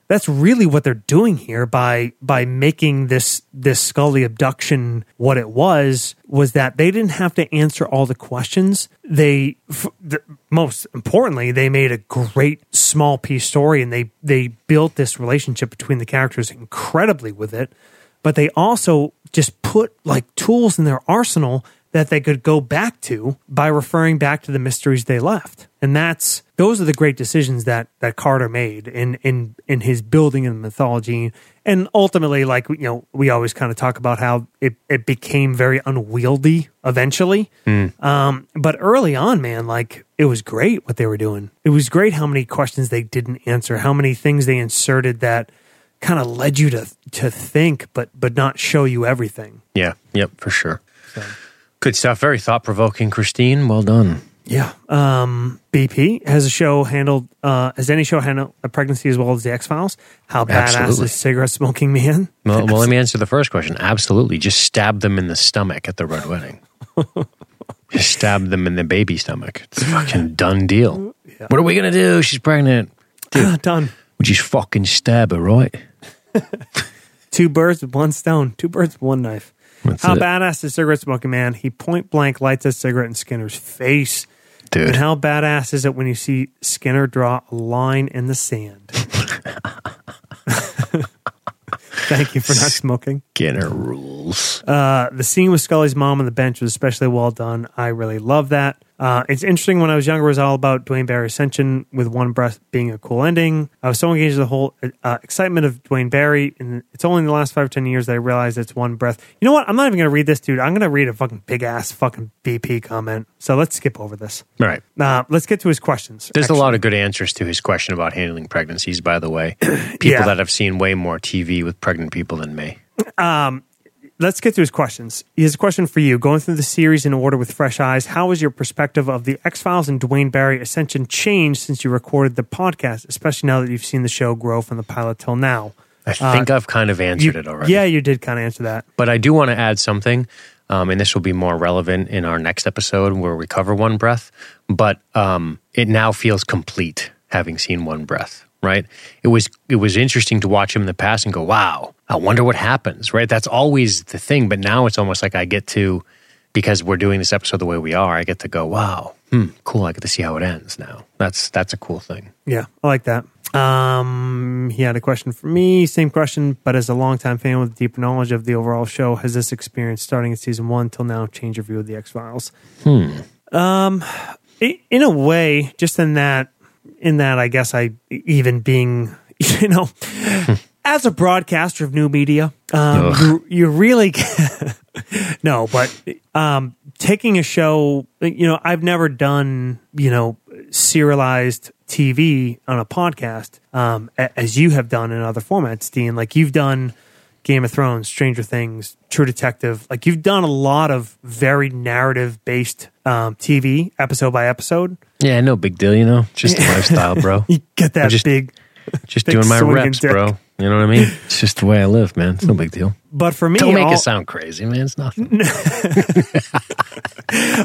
[SPEAKER 2] that's really what they're doing here by by making this this Scully abduction what it was was that they didn't have to answer all the questions. They f- the, most importantly, they made a great small piece story and they they built this relationship between the characters incredibly with it. But they also just put like tools in their arsenal that they could go back to by referring back to the mysteries they left. And that's those are the great decisions that that Carter made in in in his building the mythology. And ultimately, like you know, we always kind of talk about how it, it became very unwieldy eventually. Mm. Um, but early on, man, like it was great what they were doing. It was great how many questions they didn't answer, how many things they inserted that kind of led you to to think, but but not show you everything.
[SPEAKER 1] Yeah. Yep. For sure. So. Good stuff. Very thought provoking, Christine. Well done.
[SPEAKER 2] Yeah. Um, BP has a show handled, uh, has any show handled a pregnancy as well as the X Files? How badass Absolutely. is cigarette smoking man?
[SPEAKER 1] Well, well, let me answer the first question. Absolutely. Just stab them in the stomach at the Red Wedding. Just stab them in the baby stomach. It's a fucking done deal. Yeah. What are we going to do? She's pregnant.
[SPEAKER 2] Dude, done.
[SPEAKER 1] We just fucking stab her, right?
[SPEAKER 2] Two birds with one stone. Two birds with one knife.
[SPEAKER 1] That's
[SPEAKER 2] how
[SPEAKER 1] it.
[SPEAKER 2] badass is cigarette smoking man? He point blank lights a cigarette in Skinner's face.
[SPEAKER 1] Dude.
[SPEAKER 2] And how badass is it when you see Skinner draw a line in the sand? Thank you for not smoking.
[SPEAKER 1] Skinner rules.
[SPEAKER 2] Uh, the scene with Scully's mom on the bench was especially well done. I really love that. Uh, it's interesting. When I was younger, it was all about Duane Barry Ascension with One Breath being a cool ending. I was so engaged in the whole uh, excitement of Duane Barry, and it's only in the last five or ten years that I realized it's One Breath. You know what? I'm not even going to read this, dude. I'm going to read a fucking big ass fucking BP comment. So let's skip over this.
[SPEAKER 1] All right.
[SPEAKER 2] Uh, let's get to his questions.
[SPEAKER 1] There's
[SPEAKER 2] actually.
[SPEAKER 1] a lot of good answers to his question about handling pregnancies, by the way. People
[SPEAKER 2] Yeah.
[SPEAKER 1] that have seen way more TV with pregnant people than me.
[SPEAKER 2] Let's get to his questions. He has a question for you. Going through the series in order with fresh eyes, how has your perspective of the X Files and Duane Barry Ascension changed since you recorded the podcast, especially now that you've seen the show grow from the pilot till now?
[SPEAKER 1] I think I've kind of answered
[SPEAKER 2] You-
[SPEAKER 1] it already.
[SPEAKER 2] Yeah, you did kind of answer that.
[SPEAKER 1] But I do want to add something, um, and this will be more relevant in our next episode where we cover One Breath. But um, it now feels complete having seen One Breath. Right? It was it was interesting to watch him in the past and go, "Wow, I wonder what happens." Right? That's always the thing. But now it's almost like I get to because we're doing this episode the way we are. I get to go, "Wow, hmm, cool." I get to see how it ends now. That's that's a cool thing.
[SPEAKER 2] Yeah, I like that. Um, he had a question for me. Same question, but as a longtime fan with deeper knowledge of the overall show, has this experience starting in season one till now changed your view of the X Files? Hmm. Um, in a way, just in that, in that, I guess I even being, you know, as a broadcaster of new media, um, you, you really no, but um, taking a show, you know, I've never done, you know, serialized TV on a podcast um, as you have done in other formats, Dean. Like you've done Game of Thrones, Stranger Things, True Detective. Like you've done a lot of very narrative based um, TV, episode by episode.
[SPEAKER 1] Yeah, no big deal. You know, just a lifestyle, bro.
[SPEAKER 2] You get that
[SPEAKER 1] just-
[SPEAKER 2] big.
[SPEAKER 1] Just
[SPEAKER 2] Big
[SPEAKER 1] doing my reps,
[SPEAKER 2] dick.
[SPEAKER 1] bro. You know what I mean? It's just the way I live, man. It's no big deal.
[SPEAKER 2] But for me,
[SPEAKER 1] Don't make
[SPEAKER 2] all-
[SPEAKER 1] it sound crazy, man. It's nothing.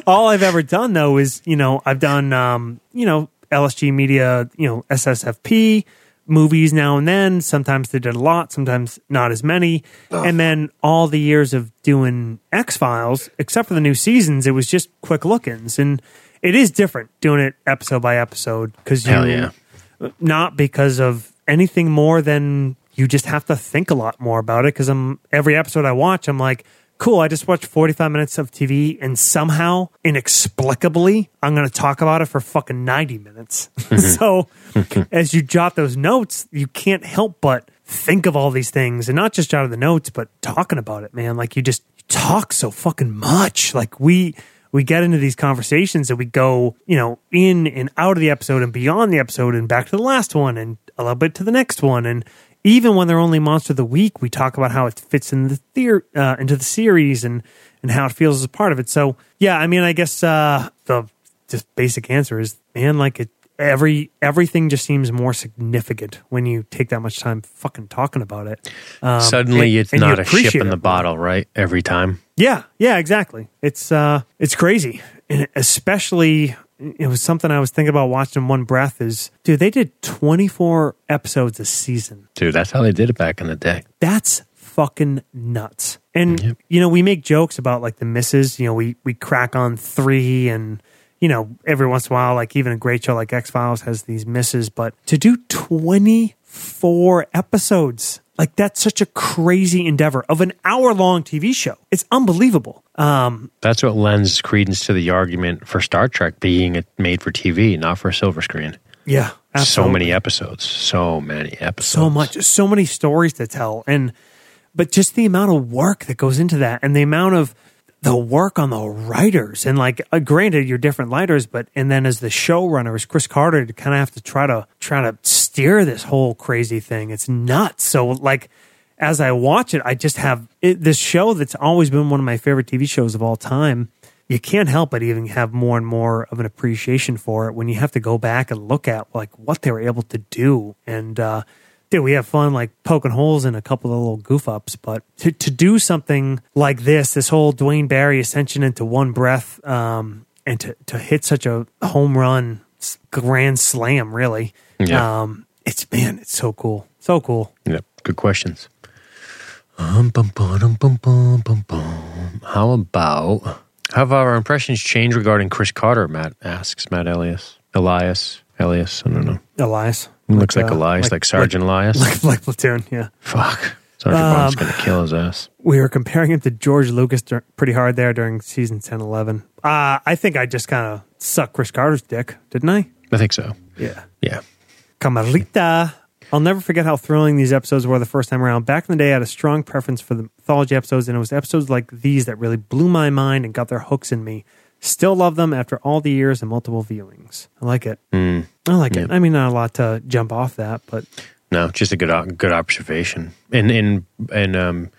[SPEAKER 2] all I've ever done though is you know I've done um, you know LSG Media you know SSFP movies now and then. Sometimes they did a lot, sometimes not as many. And then all the years of doing X Files, except for the new seasons, it was just quick look-ins, and it is different doing it episode by episode because you
[SPEAKER 1] Hell yeah.
[SPEAKER 2] not because of anything more than you just have to think a lot more about it because I'm every episode I watch I'm like cool I just watched 45 minutes of TV and somehow inexplicably I'm going to talk about it for fucking 90 minutes so as you jot those notes you can't help but think of all these things and not just jot of the notes but talking about it man like you just talk so fucking much like we we get into these conversations and we go, you know, in and out of the episode and beyond the episode and back to the last one and a little bit to the next one. And even when they're only monster of the week, we talk about how it fits in the theor- uh, into the series and and how it feels as a part of it. So yeah, I mean, I guess uh, the just basic answer is, man, like it. Every everything just seems more significant when you take that much time fucking talking about it. Um,
[SPEAKER 1] Suddenly,
[SPEAKER 2] and-
[SPEAKER 1] it's
[SPEAKER 2] and
[SPEAKER 1] not a ship in the bottle, right? Every time.
[SPEAKER 2] Yeah, yeah, exactly. It's uh it's crazy. And especially it was something I was thinking about watching in one breath is dude, they did 24 episodes a season.
[SPEAKER 1] Dude, that's how they did it back in the day.
[SPEAKER 2] That's fucking nuts. And you know, we make jokes about like the misses, you know, we we crack on 3 and you know, every once in a while like even a great show like X-Files has these misses, but to do 24 episodes like that's such a crazy endeavor of an hour long TV show. It's unbelievable. Um,
[SPEAKER 1] That's what lends credence to the argument for Star Trek being a- made for TV, not for a silver screen.
[SPEAKER 2] Yeah,
[SPEAKER 1] So many episodes. So many episodes.
[SPEAKER 2] so much, so many stories to tell, and but just the amount of work that goes into that, and the amount of the work on the writers, and like, uh, granted, you're different writers, but and then as the showrunners, Chris Carter, to kind of have to try to try to steer this whole crazy thing. It's nuts. So like. As I watch it, I just have it, this show that's always been one of my favorite TV shows of all time. you can't help but even have more and more of an appreciation for it when you have to go back and look at like what they were able to do and uh dude we have fun like poking holes in a couple of little goof ups but to, to do something like this this whole duane barry ascension into one breath um and to, to hit such a home run grand slam really
[SPEAKER 1] Yeah.
[SPEAKER 2] um it's man it's so cool so cool
[SPEAKER 1] Yep. Good questions. Um, bum, bum, bum. How about have our impressions changed regarding Chris Carter? Matt asks. Matt Elias, Elias, Elias. I don't know.
[SPEAKER 2] Elias.
[SPEAKER 1] He looks like
[SPEAKER 2] uh,
[SPEAKER 1] Elias, like, Sergeant Elias.
[SPEAKER 2] Like, like Platoon, yeah.
[SPEAKER 1] Fuck. Sergeant Barnes gonna kill his ass.
[SPEAKER 2] We were comparing him to George Lucas dur- pretty hard there during season 10 11. Uh, I think I just kind of sucked Chris Carter's dick, didn't I?
[SPEAKER 1] I think so.
[SPEAKER 2] Yeah.
[SPEAKER 1] Yeah.
[SPEAKER 2] Camarita. I'll never forget how thrilling these episodes were the first time around. Back in the day, I had a strong preference for the mythology episodes, and it was episodes like these that really blew my mind and got their hooks in me. Still love them after all the years and multiple viewings. I like it.
[SPEAKER 1] Mm.
[SPEAKER 2] I like it. I mean, not a lot to jump off that, but
[SPEAKER 1] No, just a good good observation. And in in um,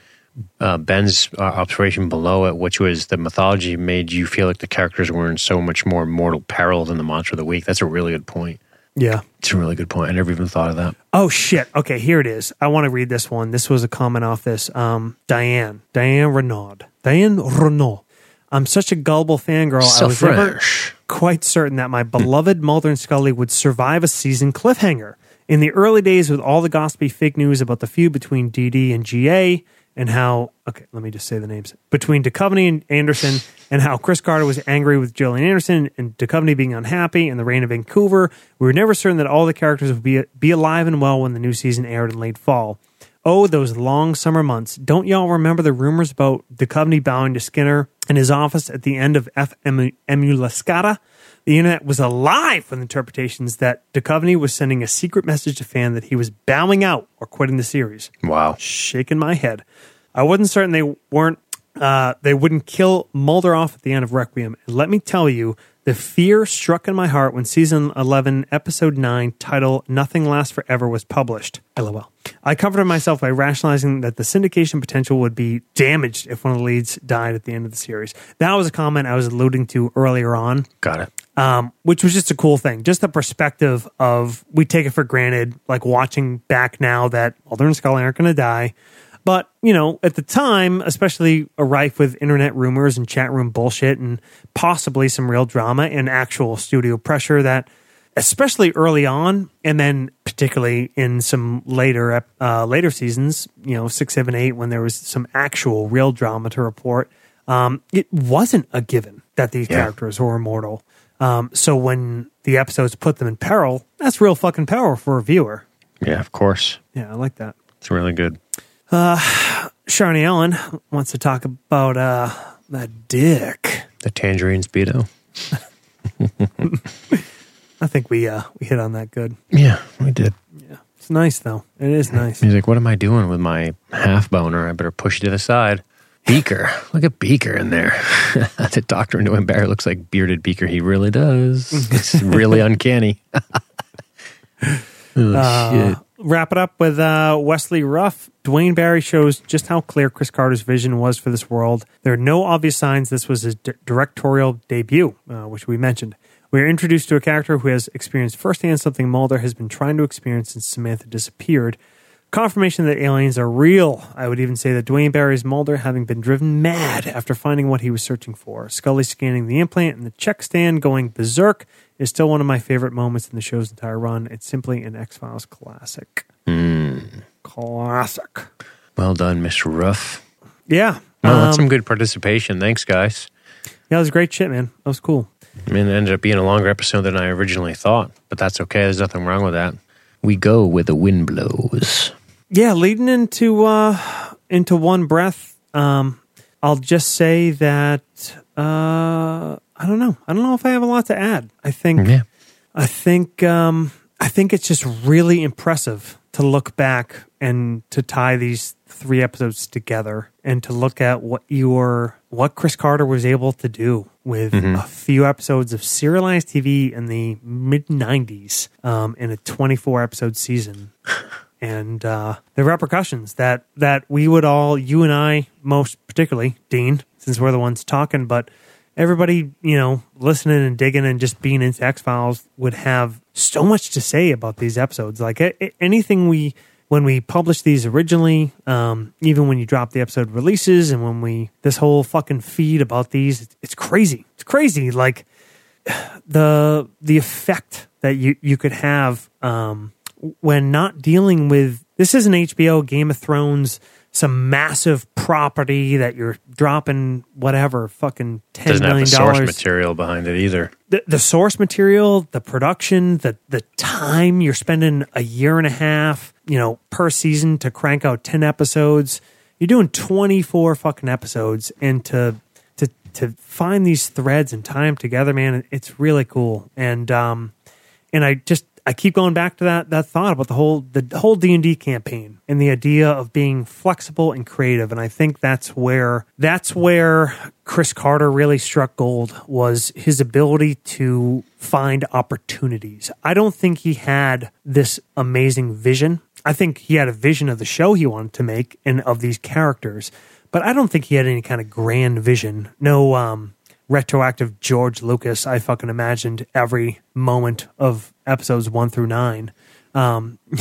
[SPEAKER 1] uh, Ben's uh, observation below it, which was the mythology made you feel like the characters were in so much more mortal peril than the monster of the week. That's a really good point.
[SPEAKER 2] yeah.
[SPEAKER 1] It's a really good point. I never even thought of that.
[SPEAKER 2] Oh shit. Okay, here it is. I want to read this one. This was a comment off this. Um, Diane. Diane Renaud. Diane Renaud. I'm such a gullible fangirl. I
[SPEAKER 1] So
[SPEAKER 2] was never quite certain that my beloved Mulder and Scully would survive a season cliffhanger. In the early days, with all the gossipy fake news about the feud between DD and GA, and how okay, let me just say the names between Duchovny and Anderson, and how Chris Carter was angry with Gillian Anderson and Duchovny being unhappy, and the rain of Vancouver. We were never certain that all the characters would be be alive and well when the new season aired in late fall. Oh, those long summer months. Don't y'all remember the rumors about Duchovny bowing to Skinner in his office at the end of F. Emu- Emulascata? The internet was alive with interpretations that Duchovny was sending a secret message to fan that he was bowing out or quitting the series.
[SPEAKER 1] Wow.
[SPEAKER 2] Shaking my head. I wasn't certain they weren't uh, they wouldn't kill Mulder off at the end of Requiem. And let me tell you, the fear struck in my heart when season 11, episode 9, title Nothing Lasts Forever was published. LOL. I comforted myself by rationalizing that the syndication potential would be damaged if one of the leads died at the end of the series. That was a comment I was alluding to earlier on
[SPEAKER 1] Got it.
[SPEAKER 2] um, which was just a cool thing. Just the perspective of we take it for granted, like watching back now that Mulder and Scully aren't going to die. But, you know, at the time, especially a rife with internet rumors and chat room bullshit and possibly some real drama and actual studio pressure that, especially early on, and then particularly in some later uh, later seasons, you know, six, seven, eight, when there was some actual real drama to report, um, it wasn't a given that these
[SPEAKER 1] Yeah.
[SPEAKER 2] characters were immortal. Um, so when the episodes put them in peril, that's real fucking power for a viewer.
[SPEAKER 1] Yeah, of course.
[SPEAKER 2] Yeah, I like that.
[SPEAKER 1] It's really good.
[SPEAKER 2] Sharni Ellen wants to talk about uh, that dick.
[SPEAKER 1] The tangerine speedo.
[SPEAKER 2] I think we uh, we hit on that good.
[SPEAKER 1] Yeah, we did.
[SPEAKER 2] Yeah, it's nice though. It is nice.
[SPEAKER 1] He's like, "What am I doing with my half boner? I better push it to the side." Beaker, look at Beaker in there. the doctor into him Barry looks like bearded Beaker. He really does. It's really uncanny. oh, shit.
[SPEAKER 2] Wrap it up with uh, Wesley Ruff. Duane Barry shows just how clear Chris Carter's vision was for this world. There are no obvious signs this was his di- directorial debut, uh, which we mentioned. We are introduced to a character who has experienced firsthand something Mulder has been trying to experience since Samantha disappeared. Confirmation that aliens are real. I would even say that Duane Barry's Mulder having been driven mad after finding what he was searching for. Scully scanning the implant and the check stand going berserk is still one of my favorite moments in the show's entire run. It's simply an X Files classic. Classic.
[SPEAKER 1] Well done, Mr. Ruff.
[SPEAKER 2] Yeah.
[SPEAKER 1] Well, that's
[SPEAKER 2] Um,
[SPEAKER 1] some good participation. Thanks, guys.
[SPEAKER 2] yeah, it was great shit, man. That was cool.
[SPEAKER 1] I mean, it ended up being a longer episode than I originally thought, but that's okay. There's nothing wrong with that. We go where the wind blows.
[SPEAKER 2] Yeah, leading into uh into one breath, um, I'll just say that uh I don't know. I don't know if I have a lot to add. I think
[SPEAKER 1] Yeah.
[SPEAKER 2] I think um, I think it's just really impressive to look back and to tie these three episodes together and to look at what your what Chris Carter was able to do with a few episodes of serialized TV in the mid '90s um, in a 24 episode season. And uh, the repercussions that that we would all, you and I, most particularly, Dean, since we're the ones talking, but everybody, you know, listening and digging and just being into X Files would have so much to say about these episodes. Like anything we, when we published these originally, um, even when you drop the episode releases and when we, this whole fucking feed about these, it's, it's crazy. It's crazy. Like the, the effect that you, you could have, um, when not dealing with This isn't HBO, Game of Thrones, some massive property that you're dropping whatever fucking ten
[SPEAKER 1] Doesn't have
[SPEAKER 2] million
[SPEAKER 1] the source material behind it either.
[SPEAKER 2] The, the source material, the production, the the time you're spending a year and a half, you know, per season to crank out ten episodes. You're doing twenty four fucking episodes, and to to to find these threads and tie them together, man, it's really cool. And um, and I just I keep going back to that that thought about the whole the whole D and D campaign and the idea of being flexible and creative. And I think that's where that's where Chris Carter really struck gold was his ability to find opportunities. I don't think he had this amazing vision. I think he had a vision of the show he wanted to make and of these characters, but I don't think he had any kind of grand vision. No um retroactive George Lucas. I fucking imagined every moment of episodes one through nine. Um,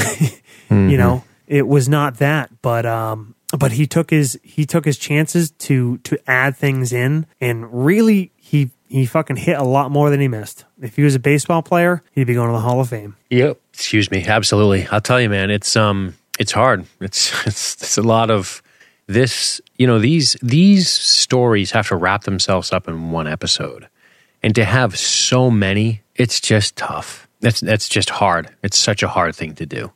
[SPEAKER 2] You know, it was not that, but um, but he took his he took his chances to to add things in, and really he he fucking hit a lot more than he missed. If he was a baseball player, he'd be going to the Hall of Fame.
[SPEAKER 1] Yep. Excuse me. Absolutely. I'll tell you, man. It's um, it's hard. It's it's it's a lot of this. You know these these stories have to wrap themselves up in one episode, and to have so many, it's just tough. That's that's just hard. It's such a hard thing to do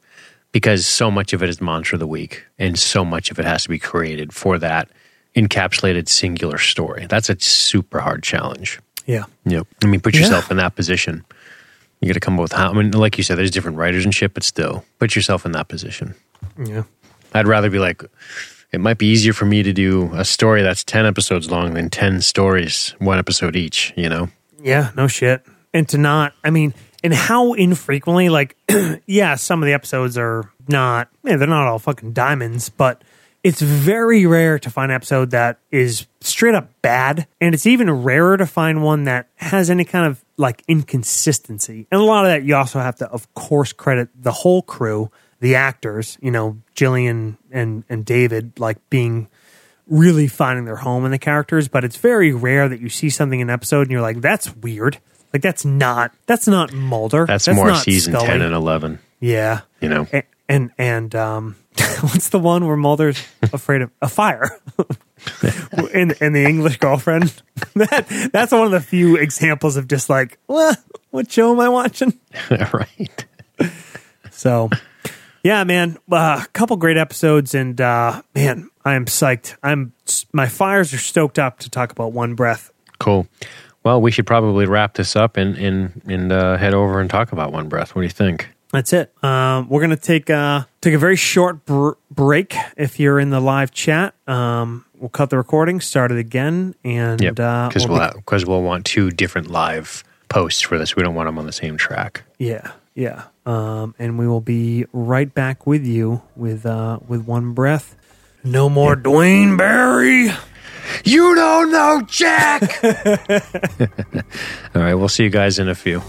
[SPEAKER 1] because so much of it is monster of the week, and so much of it has to be created for that encapsulated singular story. That's a super hard challenge.
[SPEAKER 2] Yeah,
[SPEAKER 1] Yep. I mean, put yourself in that position. You got to come up with how. I mean, like you said, there's different writers and shit, but still, put yourself in that position.
[SPEAKER 2] yeah,
[SPEAKER 1] I'd rather be like, it might be easier for me to do a story that's ten episodes long than ten stories, one episode each. You know?
[SPEAKER 2] yeah. No shit. And to not, I mean, and how infrequently, like, yeah, some of the episodes are not, yeah, they're not all fucking diamonds, but it's very rare to find an episode that is straight up bad. And it's even rarer to find one that has any kind of like inconsistency. And a lot of that you also have to, of course, credit the whole crew, the actors, you know, Gillian and, and David, like being really finding their home in the characters. But it's very rare that you see something in an episode and you're like, that's weird. Like that's not that's not Mulder.
[SPEAKER 1] That's, more
[SPEAKER 2] not
[SPEAKER 1] season
[SPEAKER 2] Scully.
[SPEAKER 1] ten and eleven.
[SPEAKER 2] Yeah.
[SPEAKER 1] You know?
[SPEAKER 2] And and, and um, what's the one where Mulder's afraid of a fire? in in the English girlfriend. that that's one of the few examples of just like, what what show am I watching?
[SPEAKER 1] right.
[SPEAKER 2] So, yeah, man, a couple great episodes, and uh, man, I am psyched. I'm my fires are stoked up to talk about One Breath.
[SPEAKER 1] Cool. Well, we should probably wrap this up and and and uh, head over and talk about one breath. What do you think?
[SPEAKER 2] That's it. Um, we're gonna take uh, take a very short br- break. If you're in the live chat, um, we'll cut the recording, start it again, and
[SPEAKER 1] Yep.
[SPEAKER 2] uh,
[SPEAKER 1] Because
[SPEAKER 2] we'll
[SPEAKER 1] we'll
[SPEAKER 2] be-
[SPEAKER 1] because we'll want two different live posts for this. We don't want them on the same track.
[SPEAKER 2] yeah, yeah, um, and we will be right back with you with uh, with one breath. No more Duane Barry.
[SPEAKER 1] You don't know Jack. All right, we'll see you guys in a few.